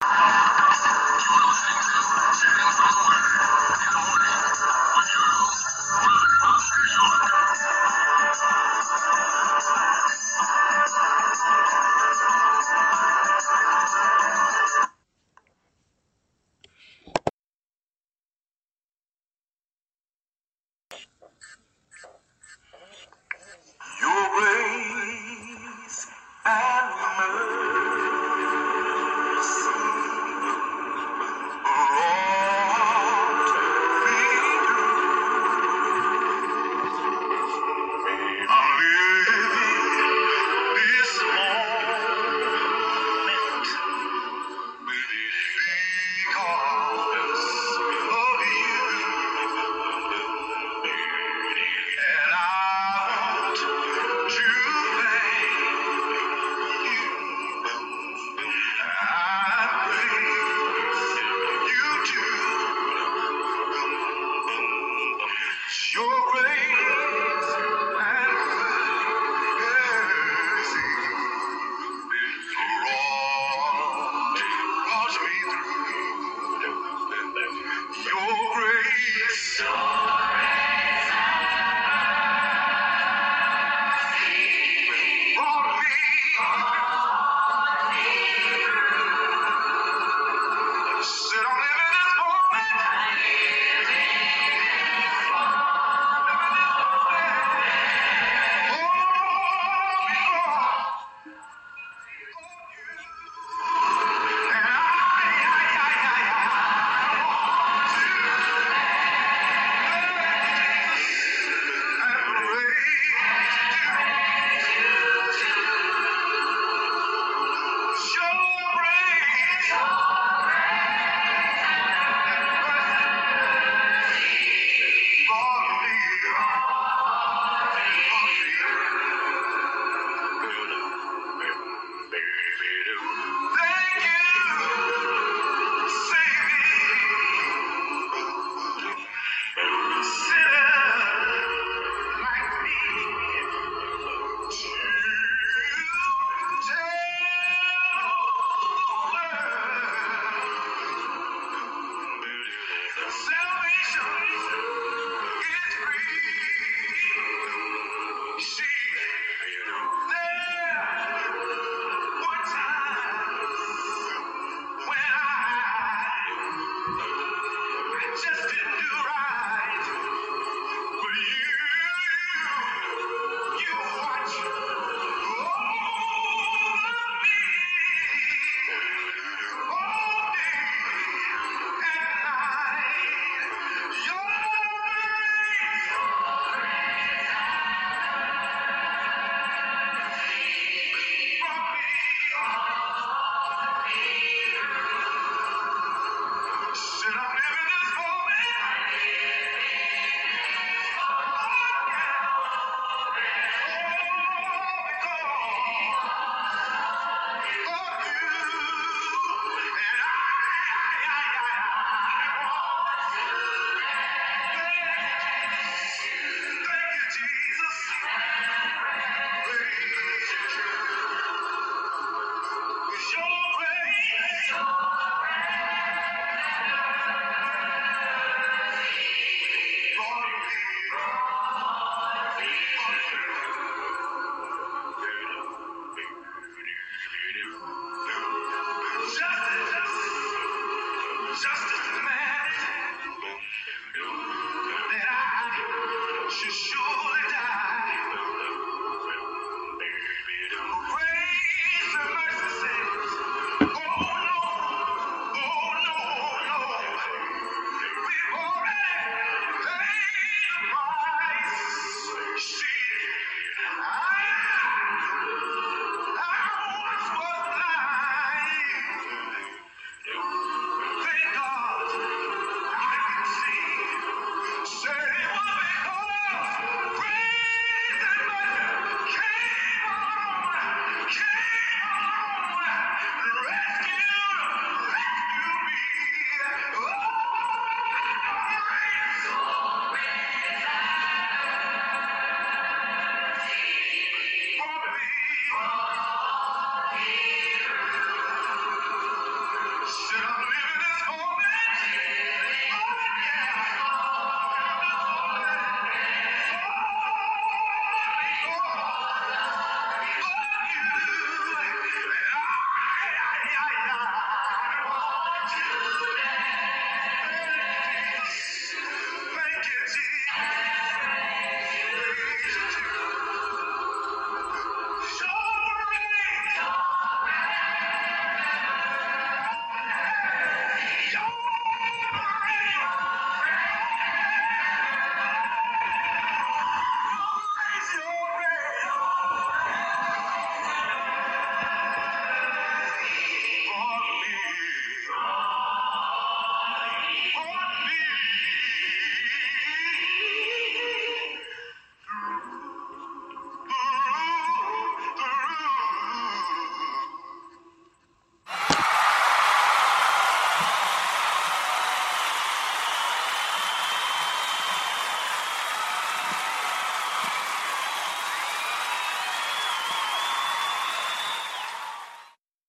Your grace. brought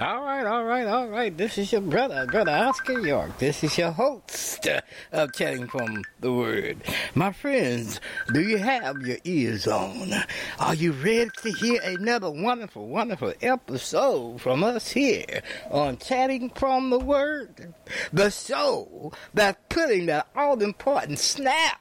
All right, all right, all right. This is your brother, brother Oscar York. This is your host of Chatting from the Word. My friends, do you have your ears on? Are you ready to hear another wonderful, wonderful episode from us here on Chatting from the Word? The show that's putting that all important snap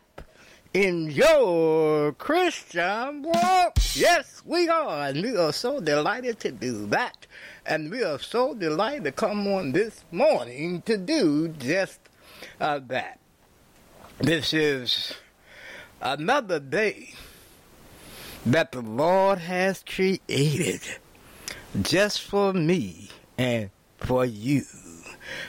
in your Christian walk. Yes, we are, and we are so delighted to do that. And we are so delighted to come on this morning to do just uh, that. This is another day that the Lord has created just for me and for you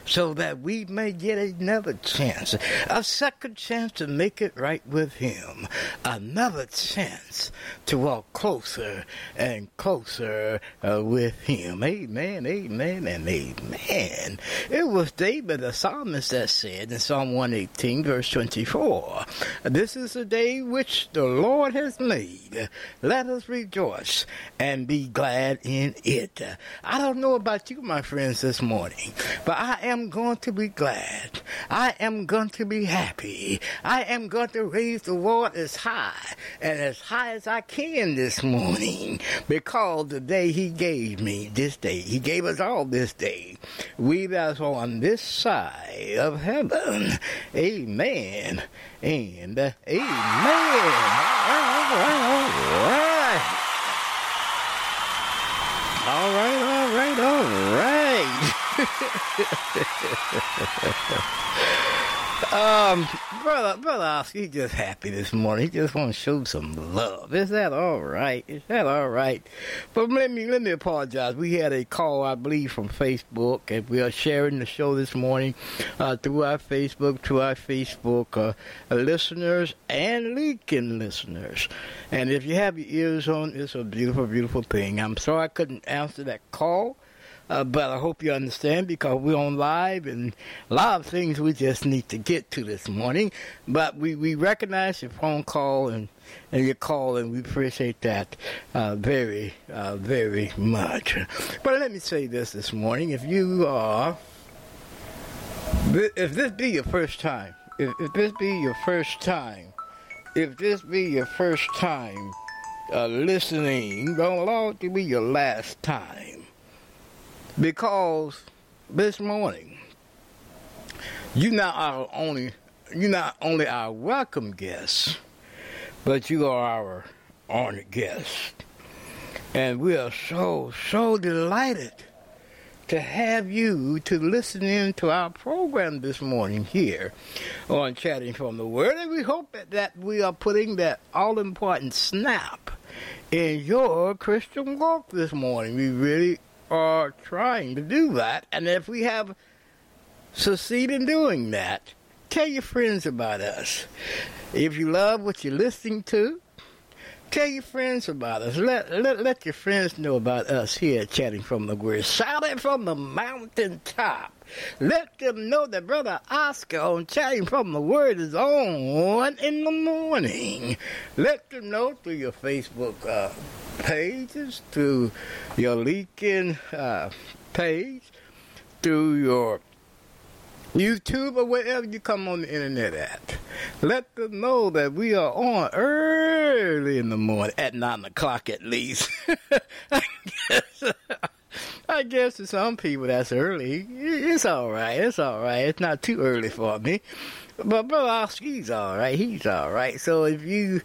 so that we may get another chance, a second chance to make it right with Him, another chance to walk closer and closer uh, with Him. Amen, amen, and amen. It was David, the psalmist, that said in Psalm 118, verse 24, This is the day which the Lord has made. Let us rejoice and be glad in it. I don't know about you, my friends, this morning, but I am going to be glad. I am going to be happy. I am going to raise the Lord as high and as high as I can this morning because the day He gave me this day, He gave us all this day. We that's on this side of heaven. Amen and amen. All right. All right, all right, all right. um, brother, brother Oscar, he just happy this morning. He just want to show some love. Is that all right? Is that all right? But let me let me apologize. We had a call, I believe, from Facebook, and we are sharing the show this morning uh, through our Facebook, to our Facebook uh, listeners and LinkedIn listeners. And if you have your ears on, it's a beautiful, beautiful thing. I'm sorry I couldn't answer that call. Uh, but I hope you understand because we're on live and a lot of things we just need to get to this morning. But we, we recognize your phone call and, and your call, and we appreciate that uh, very, uh, very much. But let me say this this morning. If you are, if this be your first time, if, if this be your first time, if this be your first time uh, listening, don't allow it to be your last time because this morning you not our only you not only our welcome guest, but you are our honored guest. And we are so, so delighted to have you to listen in to our program this morning here on Chatting from the Word. And we hope that, that we are putting that all important snap in your Christian walk this morning. We really are trying to do that. And if we have succeed in doing that, tell your friends about us. If you love what you're listening to, tell your friends about us. Let, let, let your friends know about us here Chatting from the Word. Shout it from the mountaintop. Let them know that Brother Oscar on Chatting from the Word is on in the morning. Let them know through your Facebook uh, pages, through your LinkedIn uh, page, through your YouTube or wherever you come on the internet at. Let them know that we are on early in the morning, at 9 o'clock at least. I guess, I guess to some people that's early. It's all right. It's all right. It's not too early for me. But Brother Oscar, he's all right. He's all right. So if you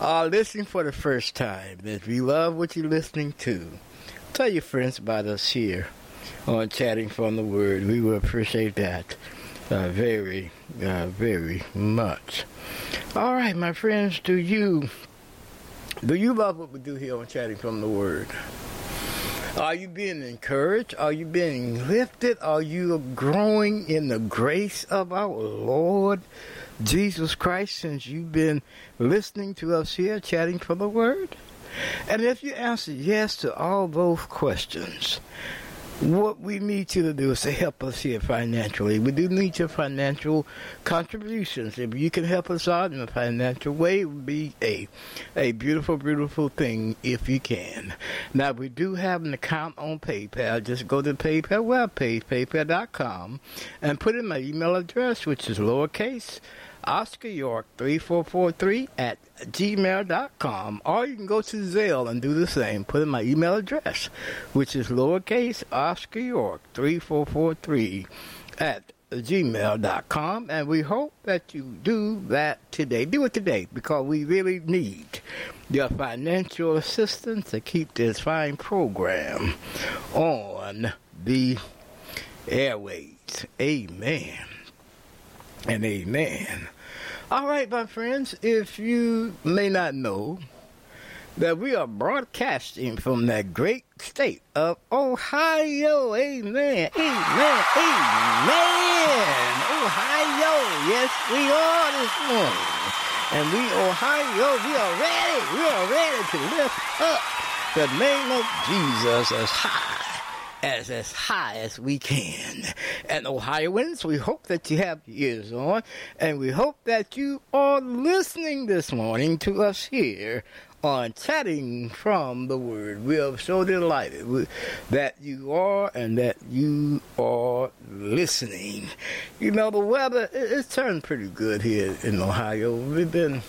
are listening for the first time, if you love what you're listening to, tell your friends about us here on Chatting from the Word. We will appreciate that uh, very, uh, very much. All right, my friends, do you do you love what we do here on Chatting from the Word? Are you being encouraged? Are you being lifted? Are you growing in the grace of our Lord Jesus Christ since you've been listening to us here chatting from the Word? And if you answer yes to all those questions, what we need you to do is to help us here financially. We do need your financial contributions. If you can help us out in a financial way, it would be a a beautiful, beautiful thing if you can. Now we do have an account on PayPal. Just go to PayPal webpage, paypal.com, and put in my email address, which is lowercase Oscar York 3443 at gmail.com. Or you can go to Zelle and do the same. Put in my email address, which is lowercase Oscar York 3443 at gmail.com. And we hope that you do that today. Do it today because we really need your financial assistance to keep this fine program on the airways. Amen and amen. All right, my friends, if you may not know that we are broadcasting from that great state of Ohio. Amen. Amen. Amen. Ohio. Yes, we are this morning. And we, Ohio, we are ready. We are ready to lift up the name of Jesus as high as as high as we can. And oh, Ohioans, we hope that you have ears on, and we hope that you are listening this morning to us here on chatting from the word. We are so delighted that you are and that you are listening. You know, the weather, it, it's turned pretty good here in Ohio. We've been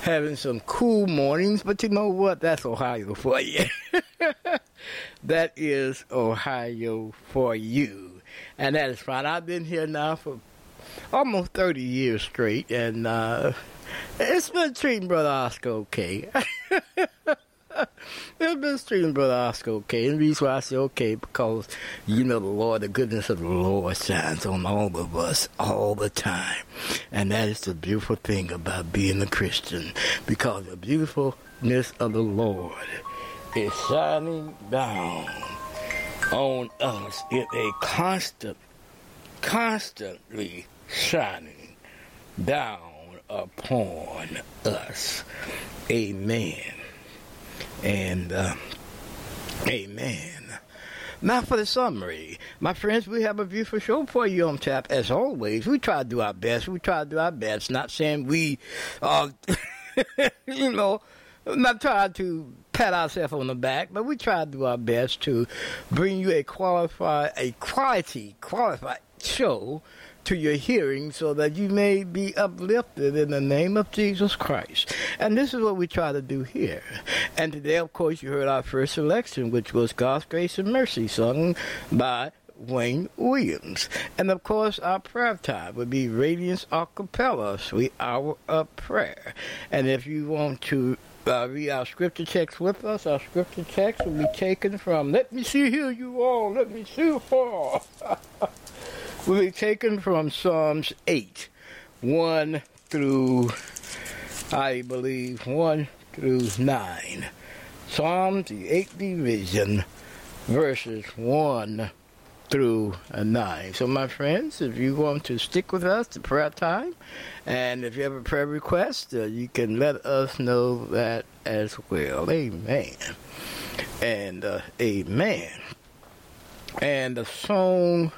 having some cool mornings, but you know what? That's Ohio for you. that is Ohio for you. And that is fine. I've been here now for almost 30 years straight, and uh, it's been treating Brother Oscar okay. it's been treating Brother Oscar okay. And the reason why I say okay, because, you know, the Lord, the goodness of the Lord shines on all of us all the time. And that is the beautiful thing about being a Christian, because the beautifulness of the Lord is shining down on us in a constant, constantly shining down upon us. Amen. And uh, amen. Now for the summary. My friends, we have a beautiful show for you on tap. As always, we try to do our best. We try to do our best. Not saying we, uh, you know, not trying to pat ourselves on the back, but we try to do our best to bring you a qualified, a quality, qualified show to your hearing so that you may be uplifted in the name of Jesus Christ. And this is what we try to do here. And today, of course, you heard our first selection, which was God's Grace and Mercy, sung by Wayne Williams. And of course, our prayer time would be Radiance a cappella, Sweet Hour of Prayer. And if you want to uh, read our scripture text with us, our scripture text will be taken from, let me see here, you all, let me see for. will be taken from Psalms 8, 1 through, I believe, 1 through 9. Psalms, the 8th division, verses 1 through a nine. So, my friends, if you want to stick with us to prayer time, and if you have a prayer request, uh, you can let us know that as well. Amen. And uh, amen. And the song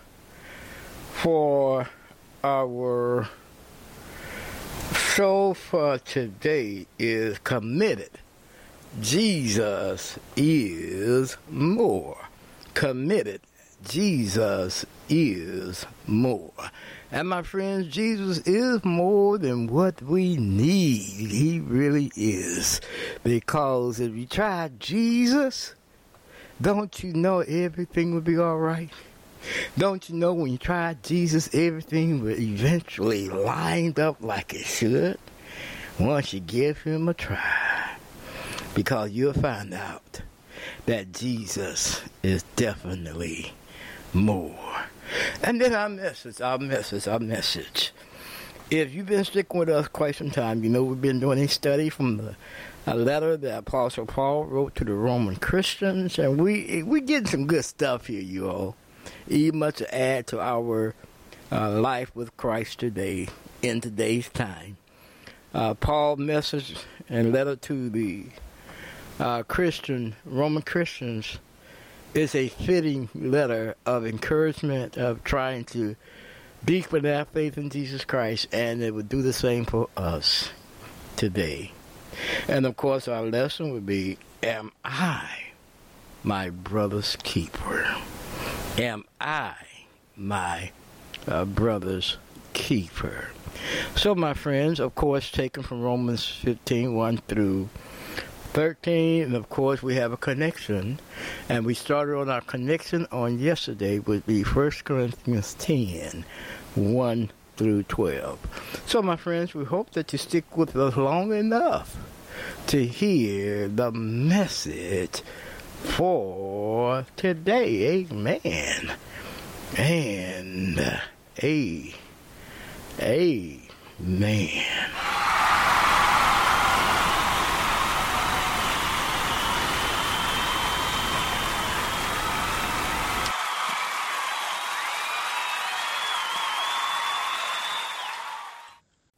for our show for today is committed. Jesus is more committed Jesus is more. And my friends, Jesus is more than what we need. He really is. Because if you try Jesus, don't you know everything will be all right? Don't you know when you try Jesus, everything will eventually line up like it should? Once you give him a try. Because you'll find out that Jesus is definitely more. And then our message, our message, our message. If you've been sticking with us quite some time, you know we've been doing a study from the, a letter that Apostle Paul wrote to the Roman Christians, and we we getting some good stuff here, you all. Even much to add to our uh, life with Christ today in today's time. Uh, Paul message and letter to the uh, Christian Roman Christians is a fitting letter of encouragement of trying to deepen our faith in Jesus Christ, and it would do the same for us today. And of course, our lesson would be Am I my brother's keeper? Am I my uh, brother's keeper? So, my friends, of course, taken from Romans 15 1 through 13, and of course, we have a connection. And we started on our connection on yesterday would be 1 Corinthians 10 1 through 12. So, my friends, we hope that you stick with us long enough to hear the message for today. Amen. And a, amen.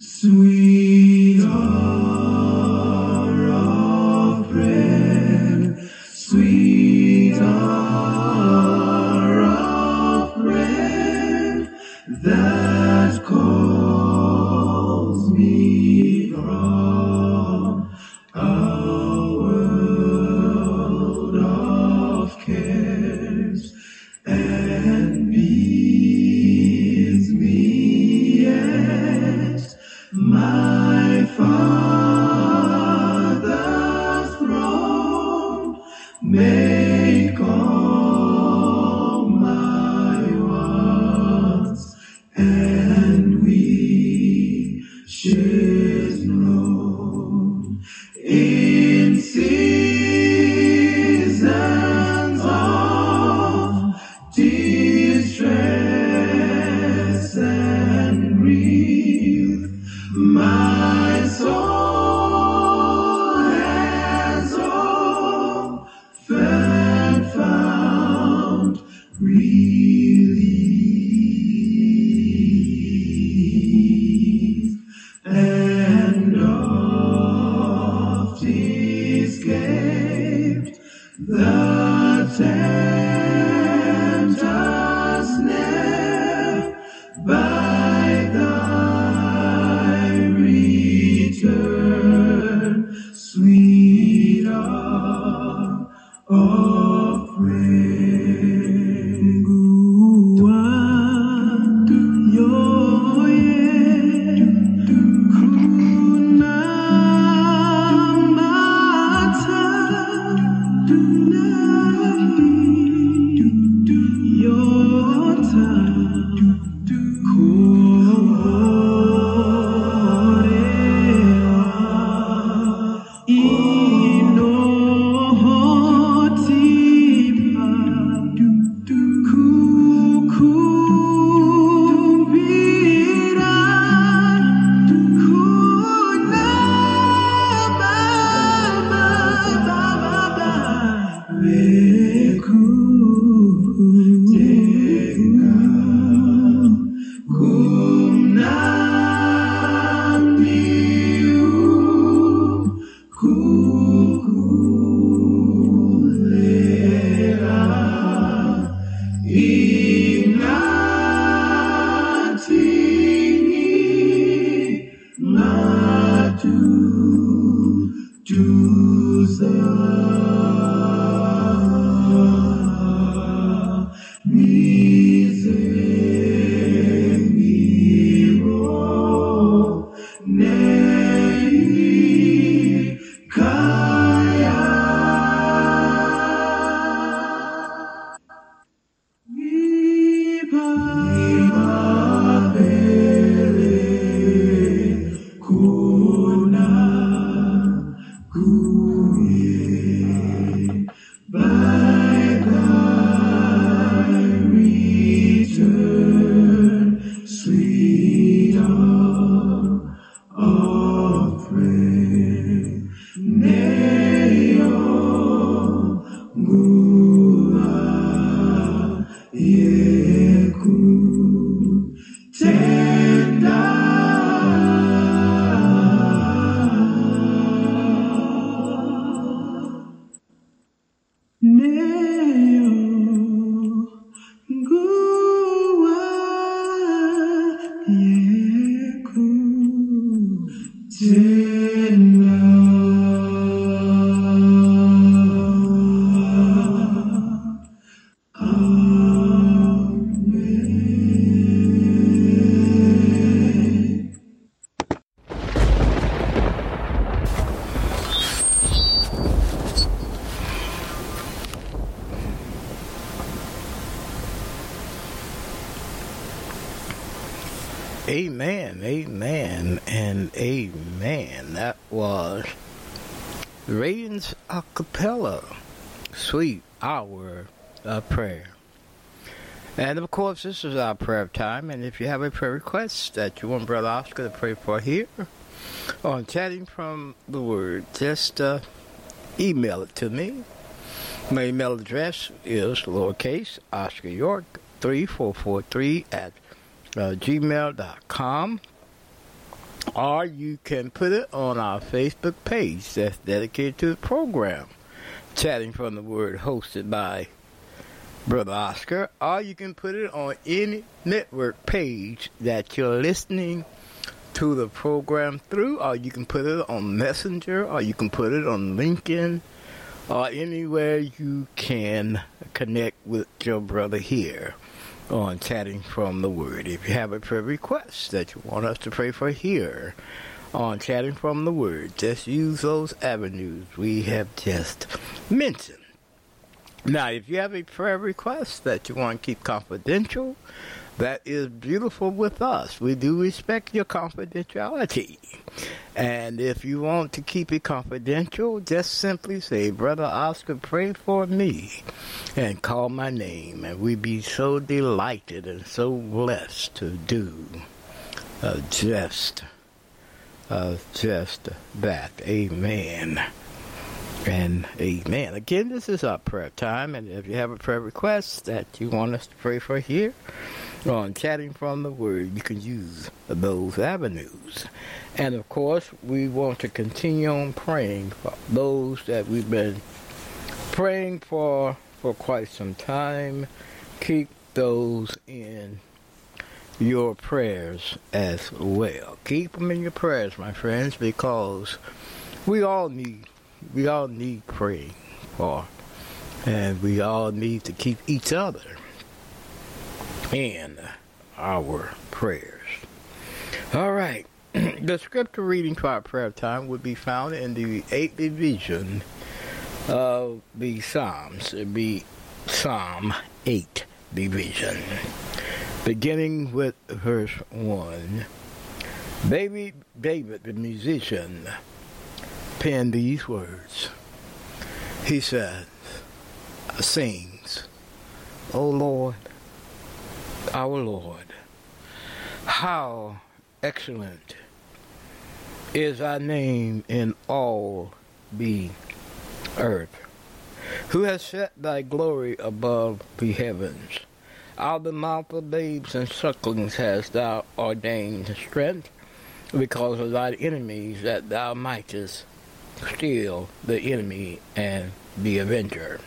Sweet hour of prayer, sweet hour of prayer that calls Course, this is our prayer time. And if you have a prayer request that you want Brother Oscar to pray for here on Chatting from the Word, just uh, email it to me. My email address is lowercase Oscar York 3443 at uh, gmail.com or you can put it on our Facebook page that's dedicated to the program, Chatting from the Word, hosted by Brother Oscar, or you can put it on any network page that you're listening to the program through, or you can put it on Messenger, or you can put it on LinkedIn, or anywhere you can connect with your brother here on Chatting from the Word. If you have a prayer request that you want us to pray for here on Chatting from the Word, just use those avenues we have just mentioned. Now, if you have a prayer request that you want to keep confidential, that is beautiful with us. We do respect your confidentiality. And if you want to keep it confidential, just simply say, Brother Oscar, pray for me, and call my name. And we'd be so delighted and so blessed to do uh, just, uh, just that. Amen and amen. Again, this is our prayer time, and if you have a prayer request that you want us to pray for here on Chatting from the Word, you can use those avenues. And of course, we want to continue on praying for those that we've been praying for for quite some time. Keep those in your prayers as well. Keep them in your prayers, my friends, because we all need we all need praying for, and we all need to keep each other in our prayers. All right. the scripture reading for our prayer time would be found in the eighth division of the Psalms. It'd be Psalm 8 division. Beginning with verse 1. Baby David, the musician, penned these words. He says, sings, O Lord, our Lord, how excellent is thy name in all the earth. Who has set thy glory above the heavens? Out of the mouth of babes and sucklings hast thou ordained strength, because of thy enemies, that thou mightest still the enemy and the avenger.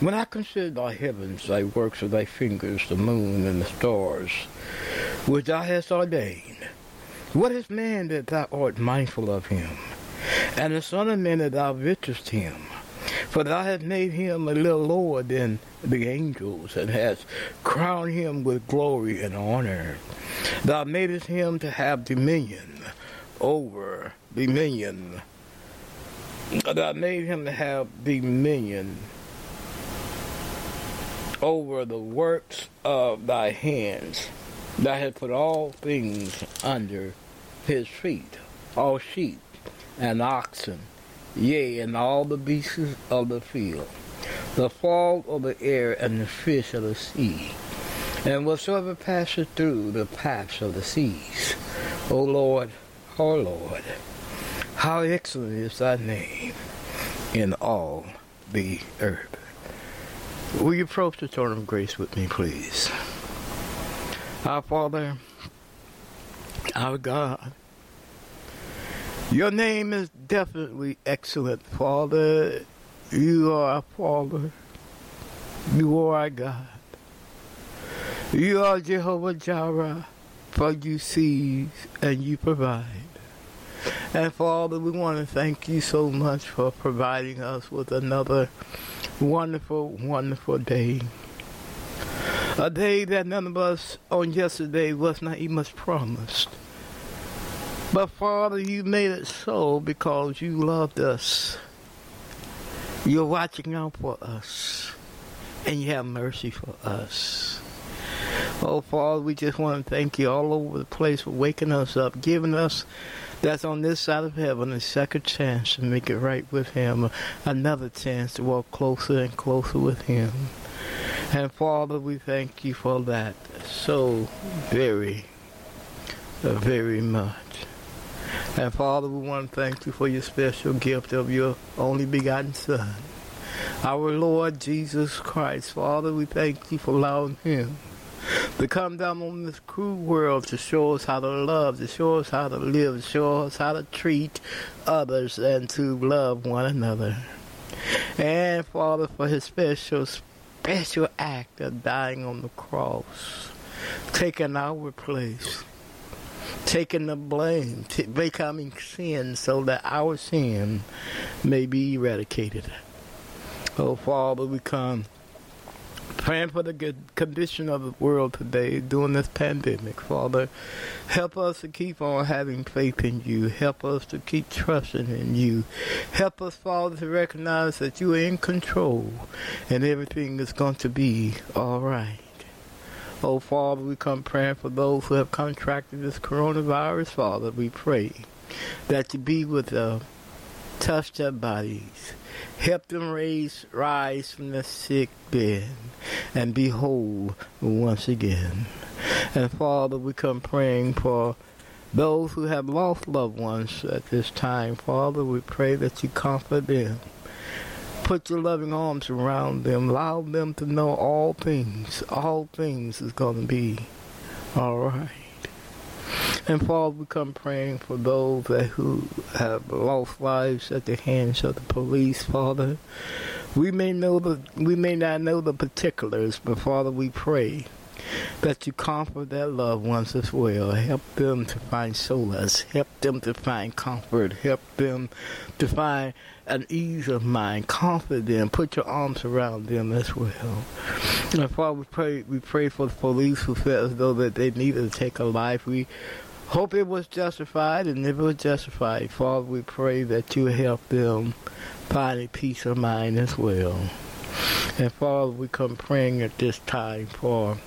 When I consider thy heavens, thy works of thy fingers, the moon and the stars, which thou hast ordained, what is man that thou art mindful of him, and the Son of Man that thou visitest him? For thou hast made him a little lower than the angels, and hast crowned him with glory and honor. Thou madest him to have dominion over dominion. Thou made him to have dominion over the works of thy hands. Thou hast put all things under his feet, all sheep and oxen, yea, and all the beasts of the field, the fowl of the air and the fish of the sea, and whatsoever passeth through the paths of the seas. O Lord, our Lord, how excellent is thy name in all the earth. Will you approach the throne of grace with me, please? Our Father, our God, your name is definitely excellent, Father. You are our Father. You are our God. You are Jehovah Jireh, for you see and you provide. And Father, we want to thank you so much for providing us with another wonderful, wonderful day. A day that none of us on yesterday was not even promised. But Father, you made it so because you loved us. You're watching out for us. And you have mercy for us. Oh, Father, we just want to thank you all over the place for waking us up, giving us that's on this side of heaven a second chance to make it right with Him, another chance to walk closer and closer with Him. And Father, we thank you for that so very, very much. And Father, we want to thank you for your special gift of your only begotten Son, our Lord Jesus Christ. Father, we thank you for allowing Him to come down on this cruel world to show us how to love, to show us how to live, to show us how to treat others and to love one another. And Father, for his special, special act of dying on the cross, taking our place, taking the blame, t- becoming sin so that our sin may be eradicated. Oh, Father, we come praying for the good condition of the world today during this pandemic, Father. Help us to keep on having faith in you. Help us to keep trusting in you. Help us, Father, to recognize that you are in control and everything is going to be all right. Oh, Father, we come praying for those who have contracted this coronavirus, Father. We pray that you be with them, touch their bodies, help them raise, rise from the sick bed, and be whole once again. And Father, we come praying for those who have lost loved ones at this time. Father, we pray that you comfort them. Put your loving arms around them. Allow them to know all things. All things is going to be all right. And Father, we come praying for those that who have lost lives at the hands of the police, Father. We may know the we may not know the particulars, but Father, we pray that you comfort their loved ones as well. Help them to find solace. Help them to find comfort. Help them to find an ease of mind. Comfort them. Put your arms around them as well. And Father, we pray we pray for the police who felt as though that they needed to take a life. We hope it was justified, and if it was justified, Father, we pray that you help them find a peace of mind as well. And Father, we come praying at this time for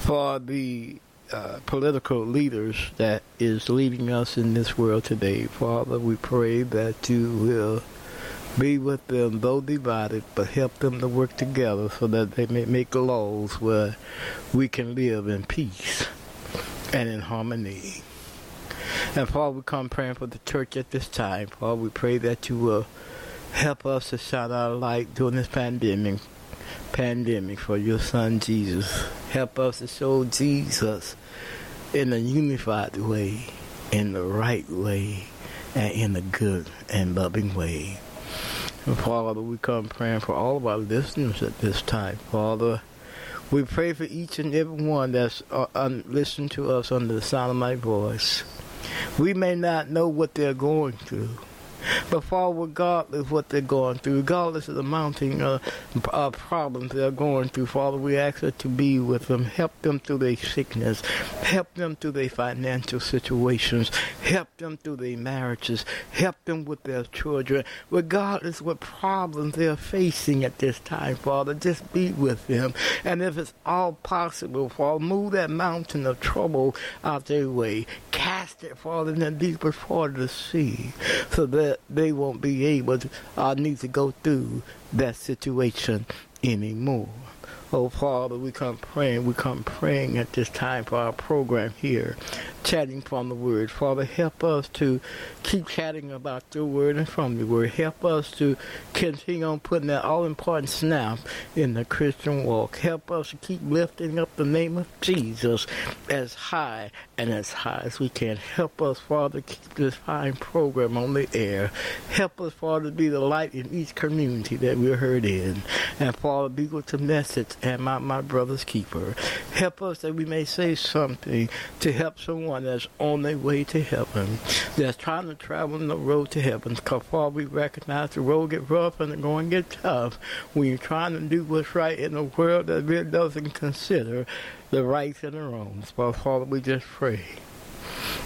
for the uh, political leaders that is leading us in this world today. Father, we pray that you will be with them, though divided, but help them to work together so that they may make laws where we can live in peace and in harmony. And Father, we come praying for the church at this time. Father, we pray that you will help us to shine our light during this pandemic pandemic for your son Jesus. Help us to show Jesus in a unified way, in the right way, and in a good and loving way. And Father, we come praying for all of our listeners at this time. Father, we pray for each and every one that's uh, un- listening to us under the sound of my voice. We may not know what they're going through, But Father, regardless what they're going through, regardless of the mounting uh, uh, problems they're going through, Father, we ask that to be with them, help them through their sickness, help them through their financial situations, help them through their marriages, help them with their children, regardless what problems they're facing at this time, Father, just be with them. And if it's all possible, Father, move that mountain of trouble out their way. Cast it, Father, in the deepest part of the sea, so that they won't be able to uh, need to go through that situation anymore. Oh, Father, we come praying. We come praying at this time for our program here, chatting from the Word. Father, help us to keep chatting about your Word and from the Word. Help us to continue on putting that all-important snap in the Christian walk. Help us to keep lifting up the name of Jesus as high and as high as we can. Help us, Father, keep this fine program on the air. Help us, Father, be the light in each community that we're heard in. And, Father, be with the message and my, my brother's keeper. Help us that we may say something to help someone that's on their way to heaven, that's trying to travel on the road to heaven. Because, Father, we recognize the road get rough and the going get tough when you're trying to do what's right in a world that really doesn't consider the rights and the wrongs. But, Father, we just pray.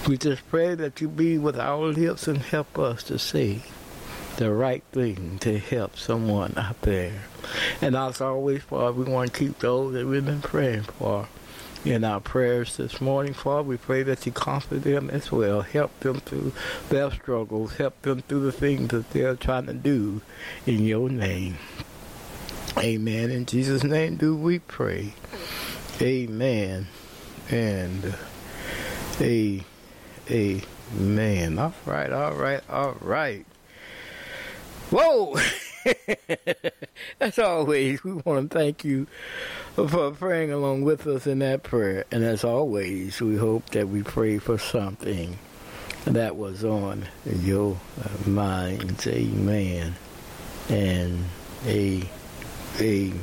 We just pray that you be with our lips and help us to say the right thing to help someone out there. And as always, Father, we want to keep those that we've been praying for in our prayers this morning, Father. We pray that you comfort them as well. Help them through their struggles. Help them through the things that they're trying to do in your name. Amen. In Jesus' name do we pray. Amen. And uh, a a man. All right, all right, all right. Whoa! as always, we want to thank you for praying along with us in that prayer. And as always, we hope that we pray for something that was on your uh, minds. Amen. And a amen.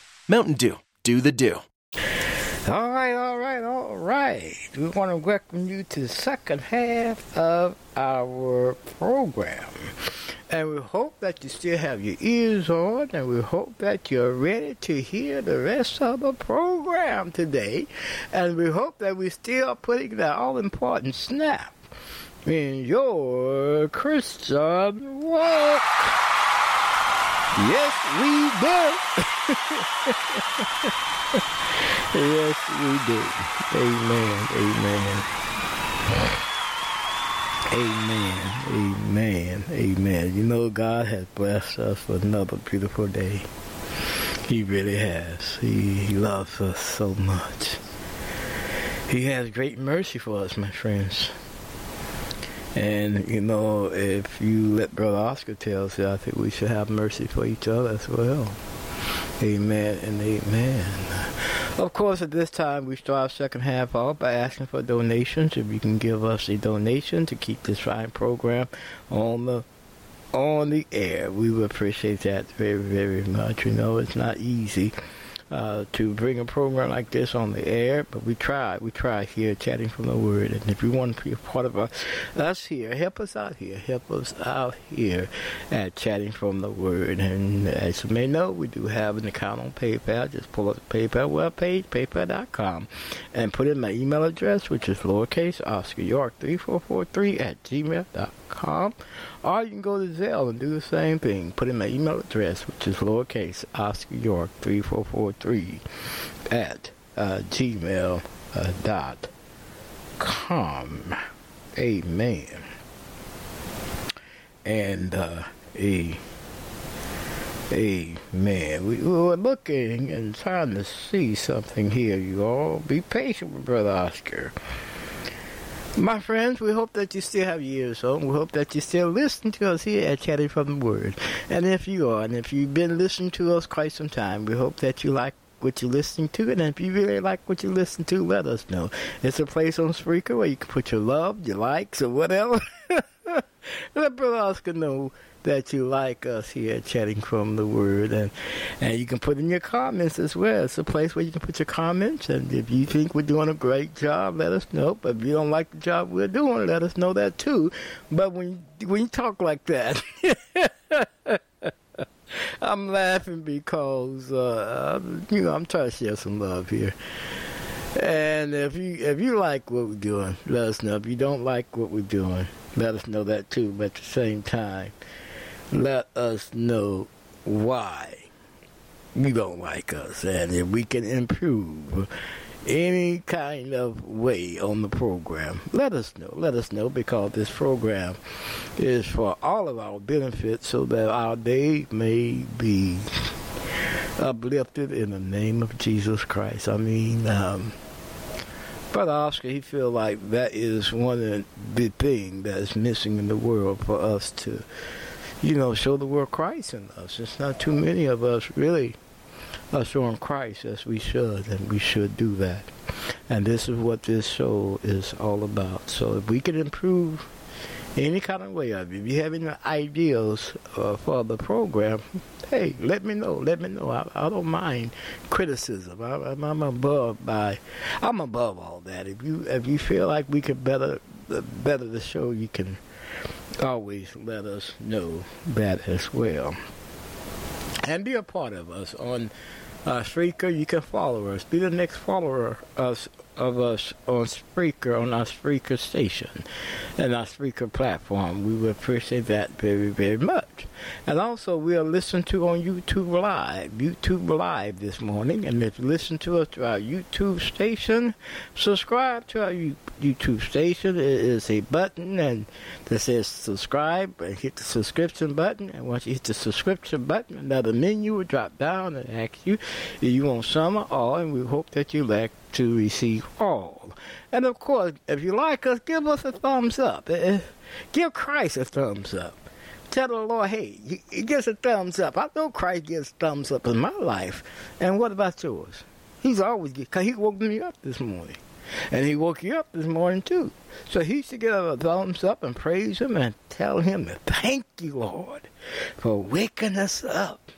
Mountain Dew. Do the dew. All right, all right, all right. We want to welcome you to the second half of our program. And we hope that you still have your ears on, and we hope that you're ready to hear the rest of the program today. And we hope that we're still putting that all important snap in your Christian walk. Yes, we do. yes, we do. Amen. Amen. Amen. Amen. Amen. You know, God has blessed us with another beautiful day. He really has. He, he loves us so much. He has great mercy for us, my friends. And, you know, if you let Brother Oscar tell us, I think we should have mercy for each other as well. Amen and amen. Of course, at this time, we start our second half off by asking for donations. If you can give us a donation to keep this fine program on the on the air, we would appreciate that very, very much. You know, it's not easy uh, to bring a program like this on the air, but we try. We try here, chatting from the Word. And if you want to be a part of us, here, help us out here. Help us out here at chatting from the Word. And as you may know, we do have an account on PayPal. Just pull up the PayPal webpage, paypal.com, and put in my email address, which is lowercase Oscar York 3443 at gmail.com. Or you can go to Zelle and do the same thing. Put in my email address, which is lowercase Oscar York 3443 at uh, gmail uh. Amen. And uh, a Amen. We, we were looking and trying to see something here, you all. Be patient with Brother Oscar. My friends, we hope that you still have your ears on. We hope that you still listen to us here at Chatting from the Word. And if you are, and if you've been listening to us quite some time, we hope that you like what you're listening to. And if you really like what you listen to, let us know. It's a place on Spreaker where you can put your love, your likes, or whatever. let Oscar know that you like us here at Chatting from the Word. And, and you can put in your comments as well. It's a place where you can put your comments. And if you think we're doing a great job, let us know. But if you don't like the job we're doing, let us know that too. But when, when you talk like that, I'm laughing because uh, you know I'm trying to share some love here. And if you if you like what we're doing, let us know. If you don't like what we're doing, let us know that too. But at the same time, let us know why you don't like us, and if we can improve any kind of way on the program, let us know. Let us know because this program is for all of our benefit so that our day may be uplifted in the name of Jesus Christ. I mean, um, Brother Oscar, he feel like that is one of the things that is missing in the world for us to, you know, show the world Christ in us. It's not too many of us really are showing Christ as we should, and we should do that. And this is what this show is all about. So if we can improve any kind of way of it, if you have any ideas uh, for the program, hey, let me know. Let me know. I, I don't mind criticism. I, I'm, I'm above by, I'm above all that. If you if you feel like we could better better the show, you can always let us know that as well. And be a part of us on uh, Spreaker. You can follow us. Be the next follower us of us on Spreaker on our Spreaker station and our Spreaker platform. We would appreciate that very very much. And also we are listened to on YouTube Live, YouTube Live this morning. And if you listen to us through our YouTube station, subscribe to our YouTube station. It is a button and that says subscribe and hit the subscription button. And once you hit the subscription button, another menu will drop down and ask you if you want some or all. And we hope that you like to receive all. And of course, if you like us, give us a thumbs up. Eh, Give Christ a thumbs up. Tell the Lord, hey, he, gives a thumbs up. I know Christ gives thumbs up in my life. And what about yours? He's always because he woke me up this morning. And he woke you up this morning too. So he should give a thumbs up and praise him and tell him, thank you, Lord, for waking us up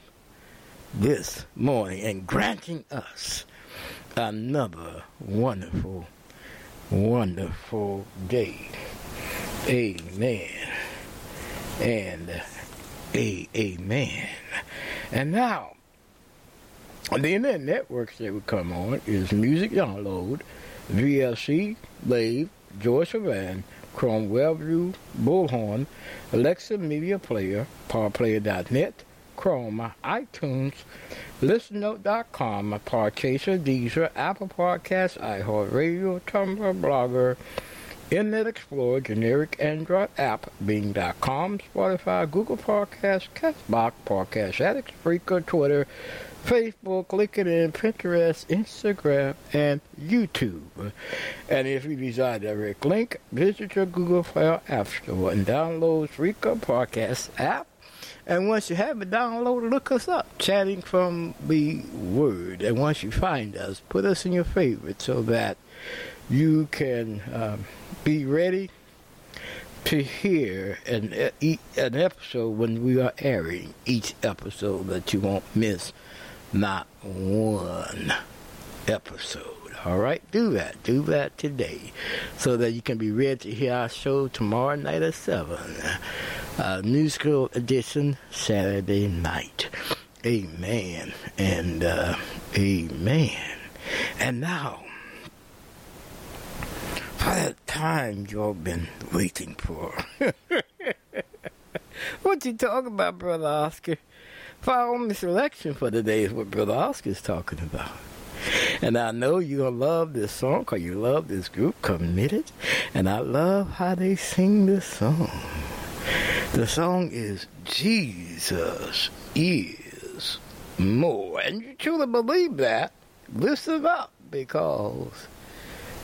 this morning and granting us another wonderful, wonderful day. Amen. And a amen. And now, the internet networks that would come on is Music Download, VLC, Lave, JioSaavn, Chrome WebView, Bullhorn, Alexa Media Player, PowerPlayer.net, Chrome, iTunes, ListenNote.com, Podchaser, Deezer, Apple Podcasts, iHeartRadio, Tumblr, Blogger, Internet Explorer, generic Android app, Bing.com, Spotify, Google Podcasts, Castbox, Podcast Addicts, Spreaker, Twitter, Facebook, LinkedIn, Pinterest, Instagram, and YouTube. And if you desire a direct link, visit your Google Play App Store and download Spreaker Podcast app. And once you have it downloaded, look us up, chatting from the Word. And once you find us, put us in your favorites so that you can um, be ready to hear an, an episode when we are airing each episode that you won't miss not one episode. All right, do that. Do that today so that you can be ready to hear our show tomorrow night at 7. Uh, School edition Saturday night. Amen and uh, amen. And now, that time you've been waiting for. what you talking about, Brother Oscar? Follow my selection for today is what Brother Oscar's talking about. And I know you're going to love this song because you love this group, Committed. And I love how they sing this song. The song is Jesus is more. And you truly believe that, listen up because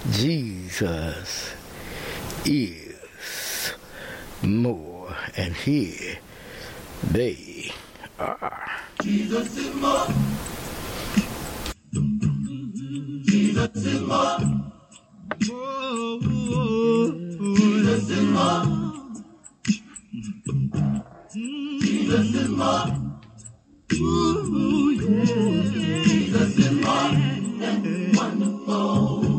Jesus is more, and here they are. Jesus is more. Jesus is more. Jesus is more. Jesus is more. Ooh, yeah. Jesus is more than wonderful.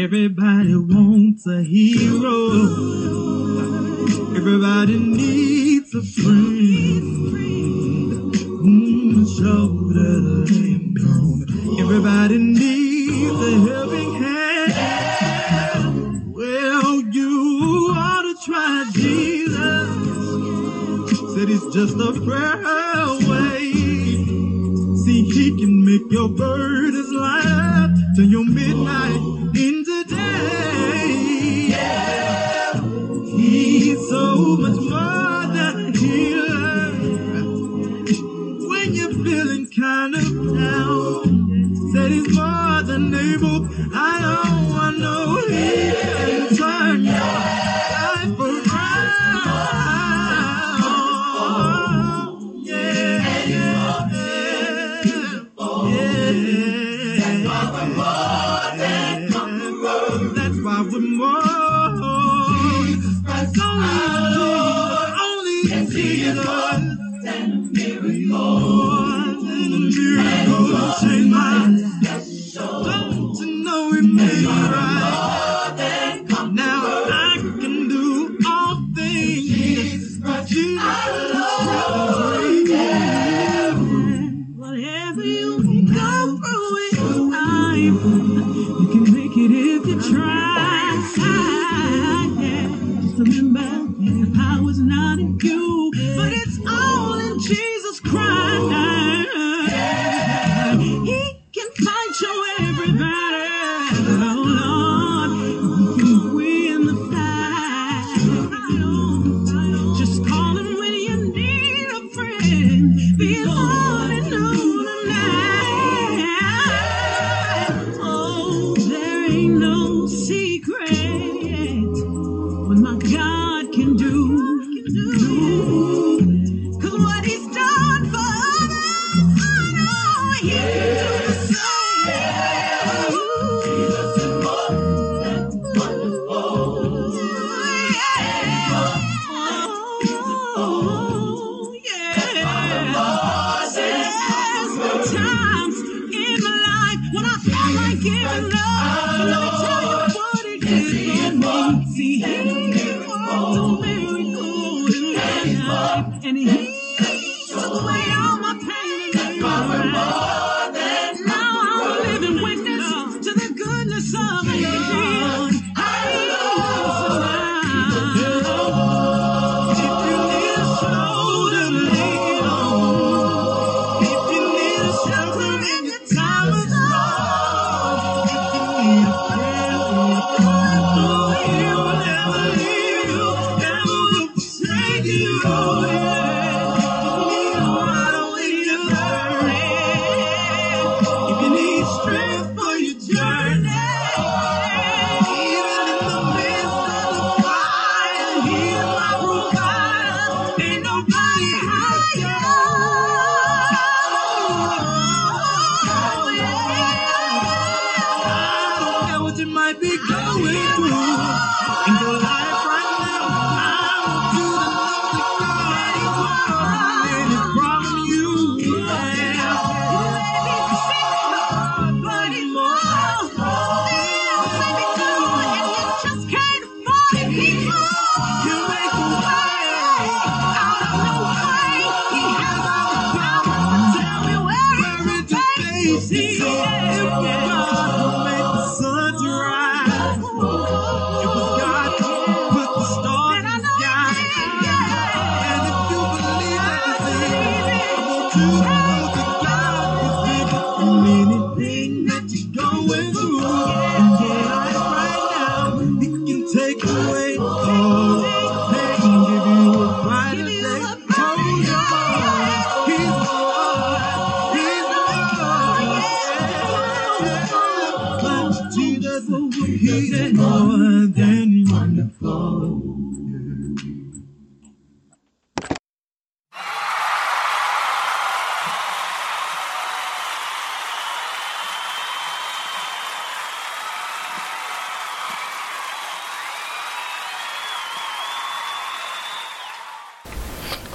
Everybody wants a hero. Everybody needs a friend. Mm, shoulder to lean on. Everybody needs a helping hand. Well, you ought to try Jesus. Said he's just a prayer away. See, he can make your birth.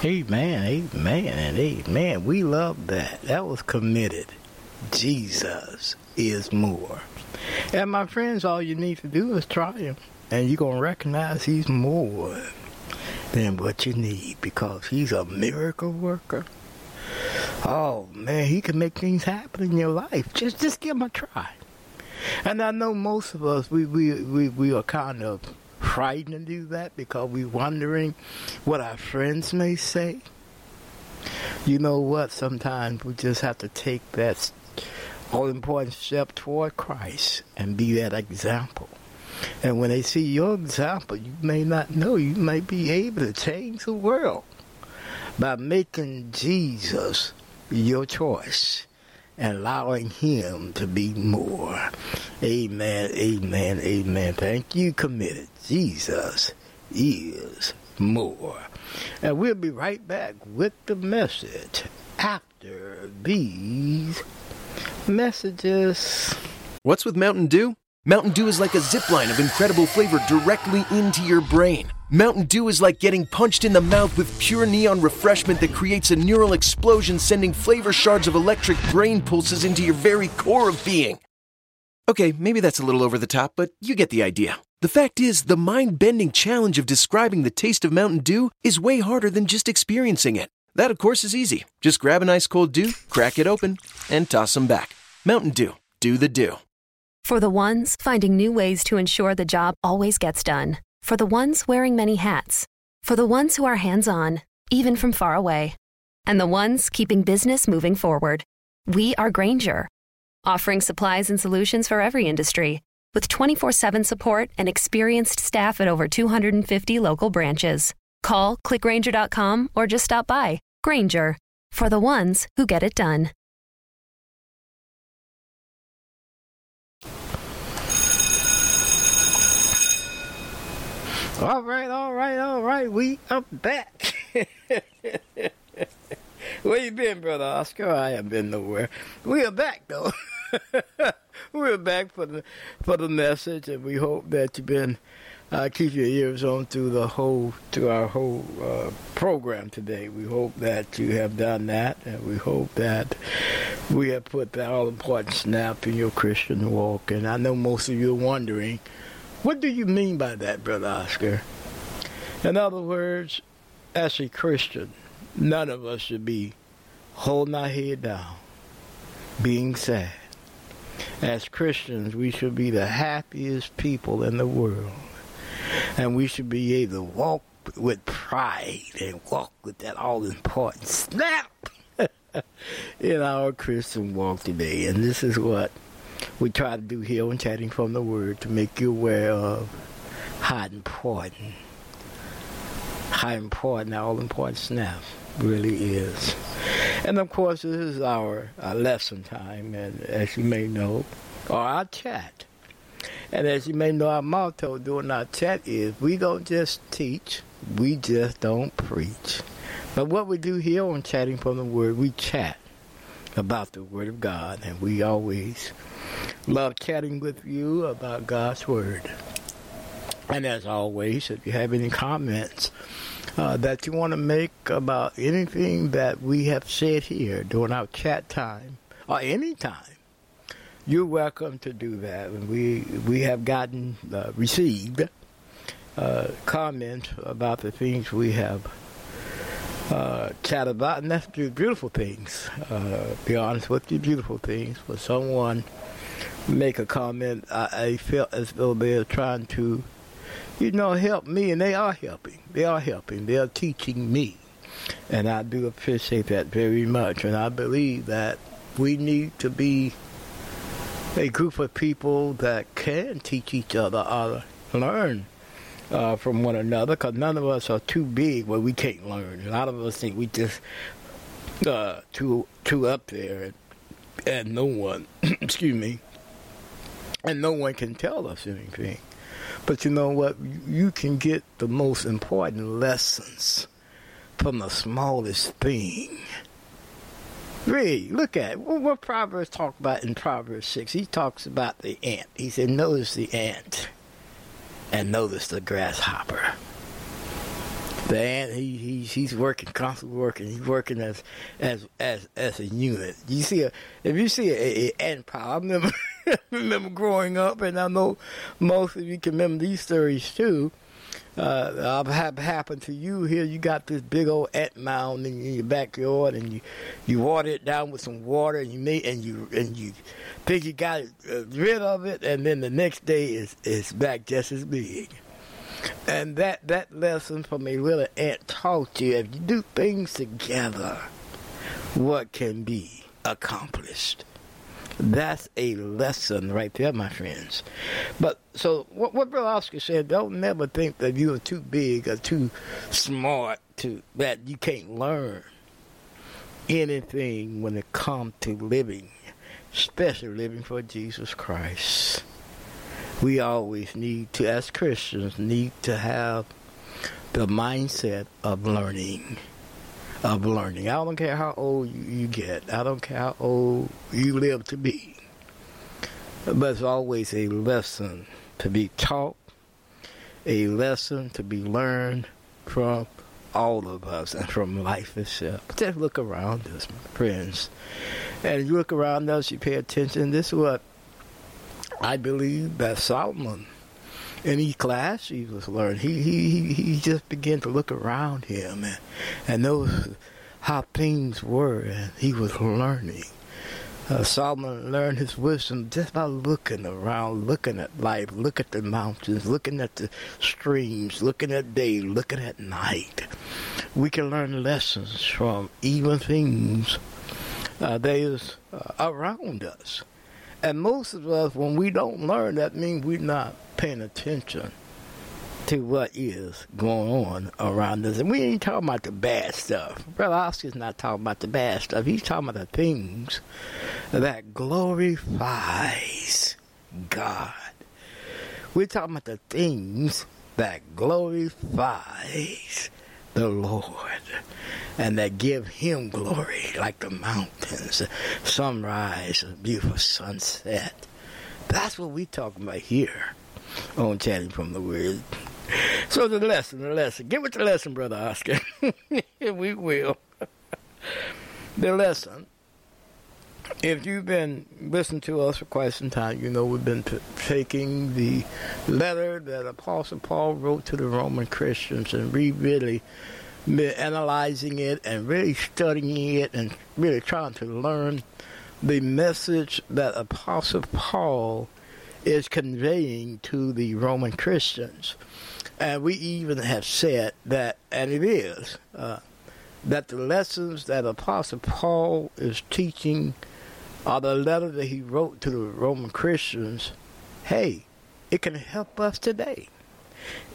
Amen, amen, and amen. We love that. That was committed. Jesus is more. And my friends, all you need to do is try him. And you're going to recognize he's more than what you need because he's a miracle worker. Oh, man, he can make things happen in your life. Just just give him a try. And I know most of us, we, we, we, we are kind of frightened to do that because we're wondering what our friends may say. You know what? Sometimes we just have to take that all important step toward Christ and be that example. And when they see your example, you may not know, you may be able to change the world by making Jesus your choice and allowing him to be more. Amen, amen, amen. Thank you, committed. Jesus is more. And we'll be right back with the message after these messages. What's with Mountain Dew? Mountain Dew is like a zip line of incredible flavor directly into your brain. Mountain Dew is like getting punched in the mouth with pure neon refreshment that creates a neural explosion, sending flavor shards of electric brain pulses into your very core of being. Okay, maybe that's a little over the top, but you get the idea. The fact is, the mind bending challenge of describing the taste of Mountain Dew is way harder than just experiencing it. That, of course, is easy. Just grab an ice cold dew, crack it open, and toss them back. Mountain Dew. Do the do. For the ones finding new ways to ensure the job always gets done. For the ones wearing many hats. For the ones who are hands on, even from far away. And the ones keeping business moving forward. We are Grainger, offering supplies and solutions for every industry. With 24 7 support and experienced staff at over 250 local branches. Call clickgrainger.com or just stop by. Grainger, for the ones who get it done. All right, all right, all right. We are back. Where you been, brother Oscar? I haven't been nowhere. We are back though. We're back for the for the message, and we hope that you've been uh, keep your ears on through the whole to our whole uh, program today. We hope that you have done that, and we hope that we have put that all important snap in your Christian walk. And I know most of you are wondering, what do you mean by that, brother Oscar? In other words, as a Christian, none of us should be holding our head down, being sad. As Christians, we should be the happiest people in the world. And we should be able to walk with pride and walk with that all important snap in our Christian walk today. And this is what we try to do here on Chatting from the Word to make you aware of how important, how important, all important snap really is. And of course, this is our, our lesson time, and as you may know, or our chat. And as you may know, our motto during our chat is we don't just teach, we just don't preach. But what we do here on Chatting from the Word, we chat about the Word of God, and we always love chatting with you about God's Word. And as always, if you have any comments uh, that you want to make about anything that we have said here during our chat time or any time, you're welcome to do that. And we we have gotten uh, received uh, comments about the things we have uh, about, and that's be- beautiful things. Uh, be honest with you, beautiful things. For someone make a comment, I, I felt as though they're trying to, you know, help me, and they are helping. They are helping. They are teaching me. And I do appreciate that very much. And I believe that we need to be a group of people that can teach each other how learn uh, from one another because none of us are too big where we can't learn. A lot of us think we just uh, too too up there and, and no one, excuse me, and no one can tell us anything. But you know what? You- can get the most important lessons from the smallest thing. Read, look at what, what Proverbs talk about in Proverbs 6. He talks about the ant. He said, notice the ant and notice the grasshopper. The ant, he, he's he's working, constantly working. He's working as as as as a unit. You see a if you see a, a ant pile. I remember remember growing up, and I know most of you can remember these stories too. Uh, have happened to you here. You got this big old ant mound in your backyard, and you you water it down with some water, and you and you and you think you got uh, rid of it, and then the next day is is back just as big. And that that lesson from a little ant taught you if you do things together, what can be accomplished. That's a lesson right there, my friends. But so what, what Oscar said, don't never think that you are too big or too smart to that you can't learn anything when it comes to living, especially living for Jesus Christ. We always need to, as Christians, need to have the mindset of learning of learning. I don't care how old you, get. I don't care how old you live to be. But it's always a lesson to be taught, a lesson to be learned from all of us and from life itself. Just look around us, my friends. And you look around us, you pay attention. This is what I believe that Solomon each class he was learning. He he he, just began to look around him and and know how things were, and he was learning. Uh, Solomon learned his wisdom just by looking around, looking at life, looking at the mountains, looking at the streams, looking at day, looking at night. We can learn lessons from even things uh, that is uh, around us. And most of us, when we don't learn, that means we're not paying attention to what is going on around us. And we ain't talking about the bad stuff. Brother Oscar's not talking about the bad stuff. He's talking about the things that glorifies God. We're talking about the things that glorifies the Lord and that give him glory like the mountains, sunrise, beautiful sunset. That's what we talking about here on Chatting from the Word. So the lesson, the lesson. Give it the lesson, Brother Oscar. we will. the lesson. If you've been listening to us for quite some time, you know we've been taking the letter that Apostle Paul wrote to the Roman Christians and we really been analyzing it and really studying it and really trying to learn the message that Apostle Paul is conveying to the Roman Christians. And we even have said that, and it is, uh, that the lessons that Apostle Paul is teaching are the letter that he wrote to the Roman Christians. Hey, it can help us today.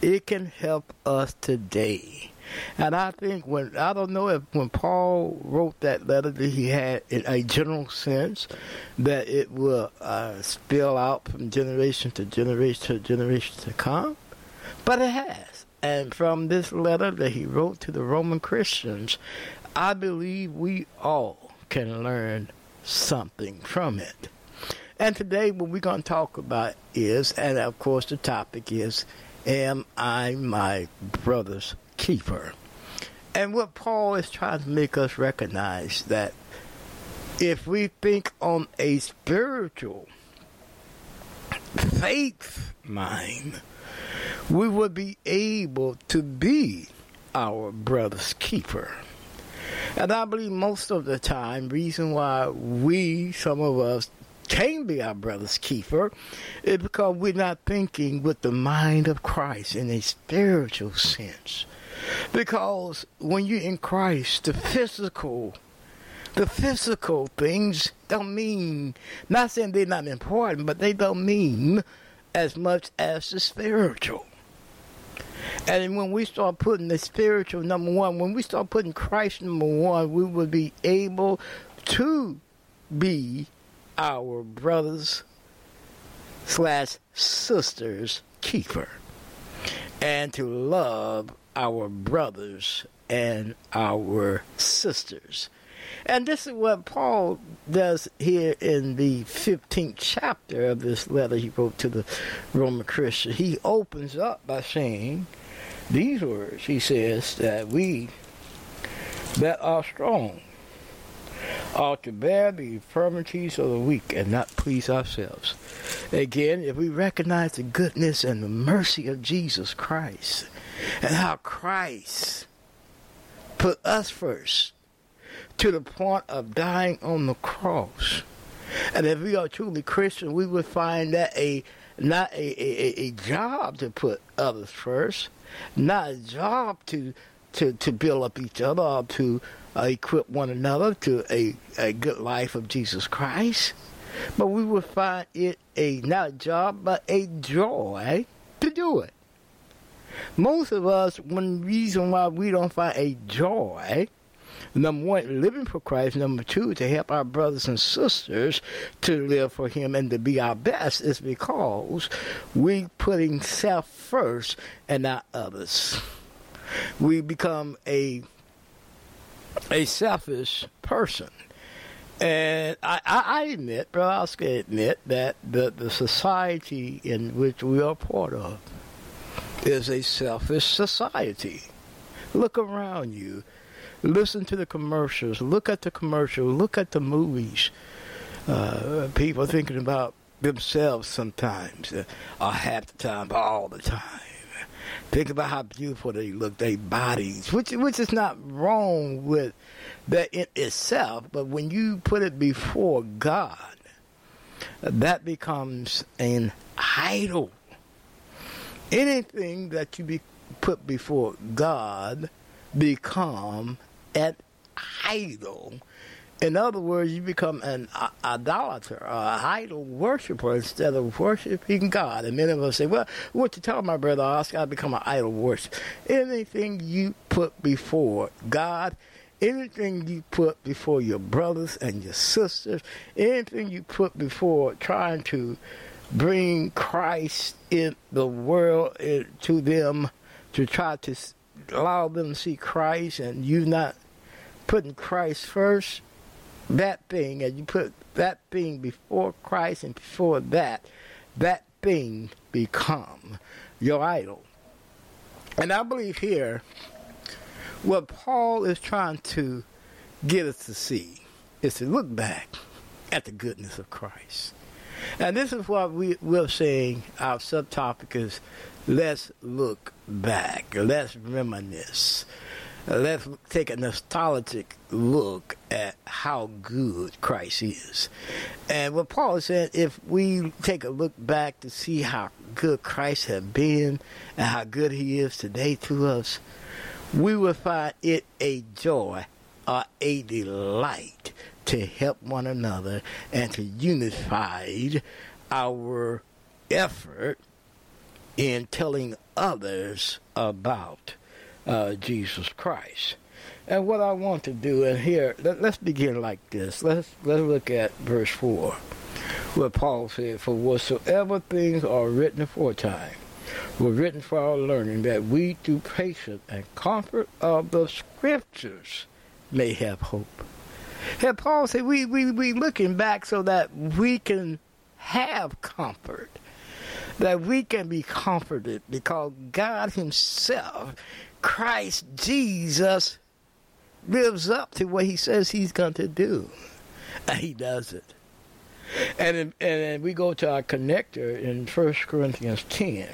It can help us today. And I think when I don't know if when Paul wrote that letter that he had in a general sense that it will uh, spill out from generation to generation to generation to come, but it has. And from this letter that he wrote to the Roman Christians, I believe we all can learn something from it. And today, what we're going to talk about is, and of course, the topic is, Am I my brother's keeper? And what Paul is trying to make us recognize that if we think on a spiritual faith mind, we would be able to be our brother's keeper. And I believe most of the time, reason why we, some of us, can't be our brother's keeper is because we're not thinking with the mind of Christ in a spiritual sense. Because when you're in Christ, the physical, the physical things don't mean, not saying they're not important, but they don't mean as much as the spiritual. And when we start putting the spiritual number one, when we start putting Christ number one, we will be able to be our brothers slash sisters keeper and to love our brothers and our sisters. And this is what Paul does here in the 15th chapter of this letter he wrote to the Roman Christians. He opens up by saying these words. He says that we that are strong ought to bear the infirmities of the weak and not please ourselves. Again, if we recognize the goodness and the mercy of Jesus Christ and how Christ put us first to the point of dying on the cross. And if we are truly Christian, we would find that a not a, a, a job to put others first, not a job to to, to build up each other or to uh, equip one another to a, a good life of Jesus Christ. But we would find it a not a job, but a joy to do it. Most of us, one reason why we don't find a joy, number one, living for Christ, number two, to help our brothers and sisters to live for Him and to be our best, is because we putting self first and not others. We become a a selfish person. And I, I, I admit, bro, I'll admit that the, the society in which we are part of is a selfish society. Look around you. Listen to the commercials. Look at the commercials. Look at the movies. Uh, people thinking about themselves sometimes, uh, or half the time, all the time. Think about how beautiful they look, their bodies, which which is not wrong with that in itself, but when you put it before God, that becomes an idol. Anything that you be put before God become an idol. In other words, you become an idolater, an idol worshiper instead of worshiping God. And many of us say, well, what you tell my brother Oscar, I become an idol worshiper. Anything you put before God, anything you put before your brothers and your sisters, anything you put before trying to bring Christ in the world to them, to try to allow them to see Christ and you not putting Christ first, that thing, and you put that thing before Christ and before that, that thing become your idol. And I believe here, what Paul is trying to get us to see is to look back at the goodness of Christ. And this is what we, we're saying our subtopic is let's look back, let's reminisce let's take a nostalgic look at how good Christ is. And what Paul is saying, if we take a look back to see how good Christ has been and how good he is today to us, we will find it a joy or a delight to help one another and to unify our effort in telling others about uh, Jesus Christ. And what I want to do, and here, let, us begin like this. Let's let's look at verse four, where Paul said, "For whatsoever things are written aforetime were written for our learning, that we, through patience and comfort of the Scriptures, may have hope." And Paul said, "We we we looking back so that we can have comfort." That we can be comforted because God Himself Christ Jesus lives up to what he says he's going to do. And he does it. And, and we go to our connector in 1 Corinthians 10.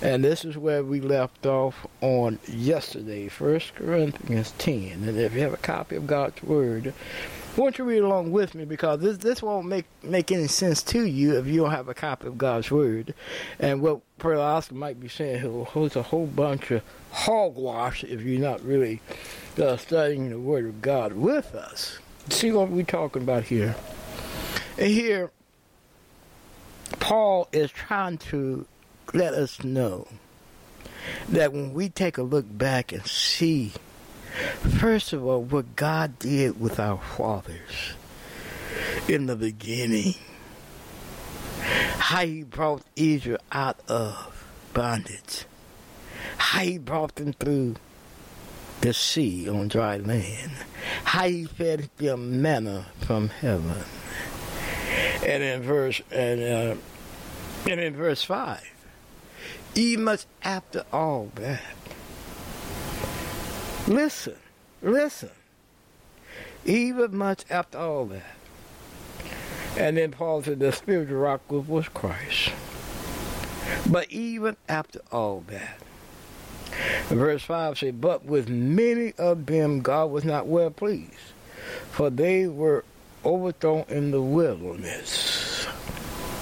And this is where we left off on yesterday, 1 Corinthians 10. And if you have a copy of God's Word, Won't you read along with me because this this won't make make any sense to you if you don't have a copy of God's Word. And what Brother Oscar might be saying here holds a whole bunch of hogwash if you're not really uh, studying the Word of God with us. See what we're talking about here. And here, Paul is trying to let us know that when we take a look back and see First of all, what God did with our fathers in the beginning, how He brought Israel out of bondage, how He brought them through the sea on dry land, how He fed them manna from heaven. And in verse and uh, and in verse five, even much after all that, Listen, listen. Even much after all that. And then Paul said the spiritual rock was Christ. But even after all that, verse 5 says, But with many of them God was not well pleased, for they were overthrown in the wilderness.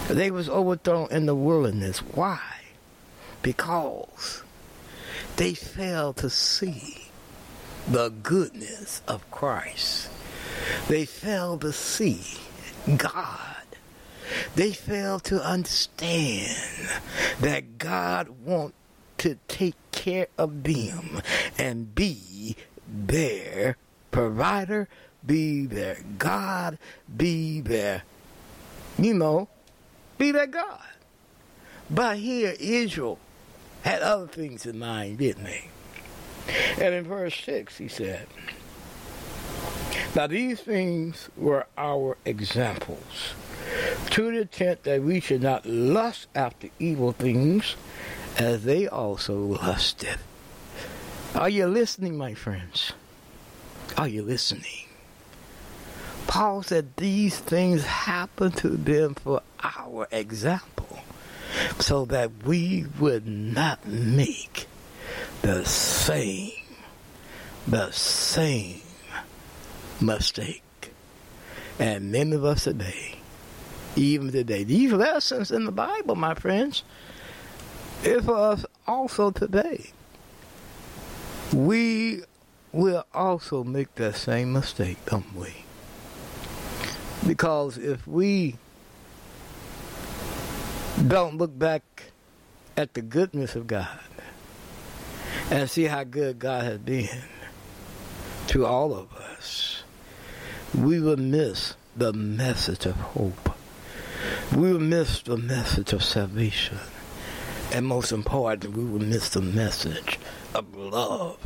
They was overthrown in the wilderness. Why? Because they failed to see the goodness of Christ. They failed to see God. They failed to understand that God wants to take care of them and be their provider, be their God, be their, you know, be their God. But here, Israel had other things in mind, didn't they? And in verse 6, he said, Now these things were our examples, to the intent that we should not lust after evil things, as they also lusted. Are you listening, my friends? Are you listening? Paul said these things happened to them for our example, so that we would not make the same, the same mistake. And many of us today, even today, these lessons in the Bible, my friends, is for us also today. We will also make that same mistake, don't we? Because if we don't look back at the goodness of God, and see how good God has been to all of us, we will miss the message of hope. We will miss the message of salvation. And most important, we will miss the message of love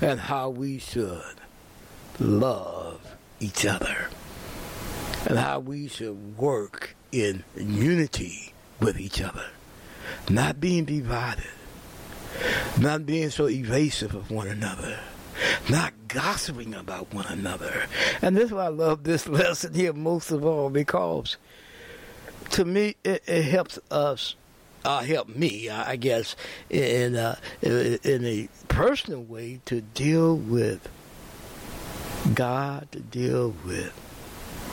and how we should love each other and how we should work in unity with each other, not being divided not being so evasive of one another, not gossiping about one another. And this is why I love this lesson here most of all because to me it, it helps us. Uh, help me, I guess, in uh, in a personal way to deal with God, to deal with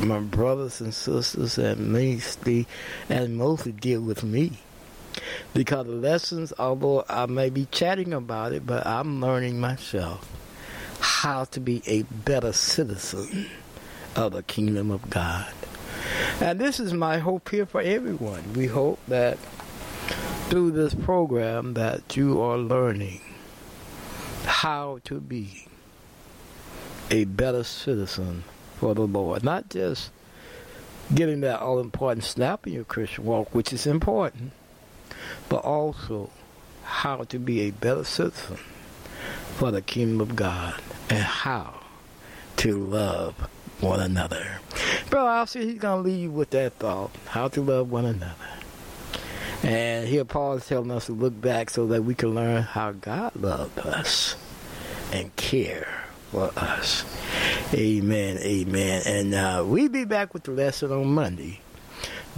my brothers and sisters, and mostly, and mostly deal with me because the lessons, although I may be chatting about it, but I'm learning myself how to be a better citizen of the kingdom of God. And this is my hope here for everyone. We hope that through this program that you are learning how to be a better citizen for the Lord. Not just getting that all important snap in your Christian walk, which is important, but also how to be a better citizen for the kingdom of God and how to love one another. Brother Oscar, he's going to leave you with that thought, how to love one another. And here Paul is telling us to look back so that we can learn how God loved us and care for us. Amen, amen. And uh, we'll be back with the lesson on Monday.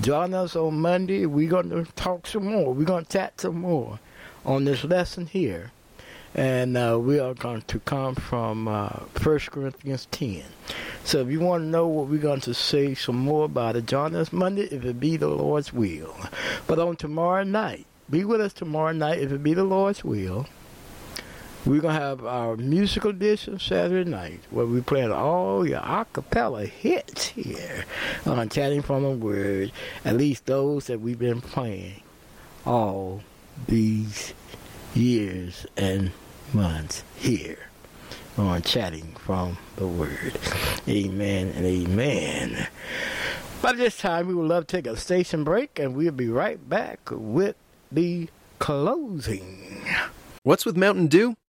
Join us on Monday. We're going to talk some more. We're going to chat some more on this lesson here. and uh, we are going to come from uh, 1 Corinthians 10. So if you want to know what we're going to say some more about it, join us Monday if it be the Lord's will. But on tomorrow night, be with us tomorrow night if it be the Lord's will. We're going to have our musical edition Saturday night where we play all your a cappella hits here on Chatting from the Word, at least those that we've been playing all these years and months here on Chatting from the Word. Amen and amen. By this time, we would love to take a station break and we'll be right back with the closing. What's with Mountain Dew?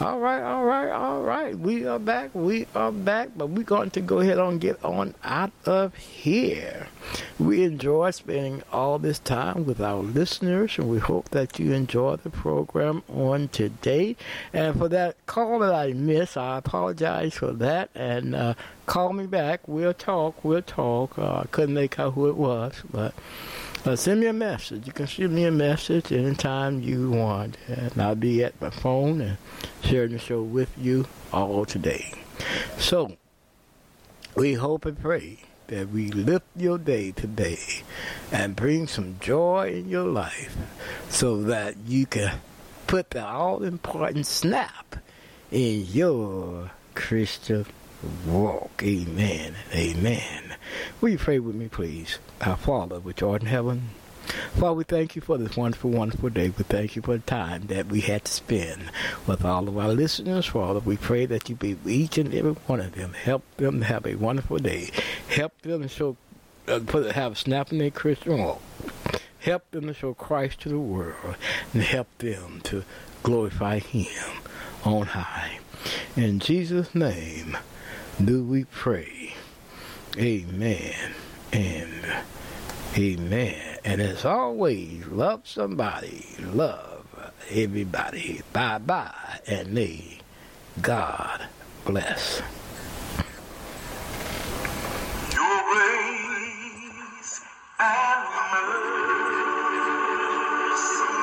All right, all right, all right. We are back. We are back, but we're going to go ahead and get on out of here. We enjoy spending all this time with our listeners, and we hope that you enjoy the program on today. And for that call that I missed, I apologize for that. And uh, call me back. We'll talk. We'll talk. Uh, I couldn't make out who it was, but. Uh, send me a message. You can send me a message anytime you want, and I'll be at my phone and sharing the show with you all today. So, we hope and pray that we lift your day today and bring some joy in your life so that you can put the all important snap in your Christian walk. Amen. Amen. Will you pray with me, please? Our Father, which art in heaven. Father, we thank you for this wonderful, wonderful day. We thank you for the time that we had to spend with all of our listeners. Father, we pray that you be with each and every one of them. Help them to have a wonderful day. Help them to show, uh, put, have a snap in their Christian walk. Help them to show Christ to the world and help them to glorify Him on high. In Jesus' name do we pray. Amen and amen. And as always, love somebody, love everybody. Bye bye, and may God bless. Your grace and mercy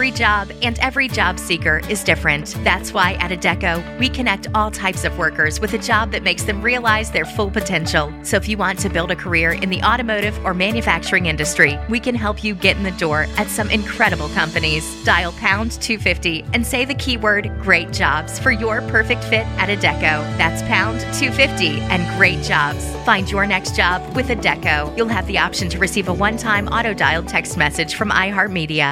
Every job and every job seeker is different. That's why at Adecco, we connect all types of workers with a job that makes them realize their full potential. So if you want to build a career in the automotive or manufacturing industry, we can help you get in the door at some incredible companies. Dial pound 250 and say the keyword great jobs for your perfect fit at Adecco. That's pound 250 and great jobs. Find your next job with Adecco. You'll have the option to receive a one time auto dialed text message from iHeartMedia.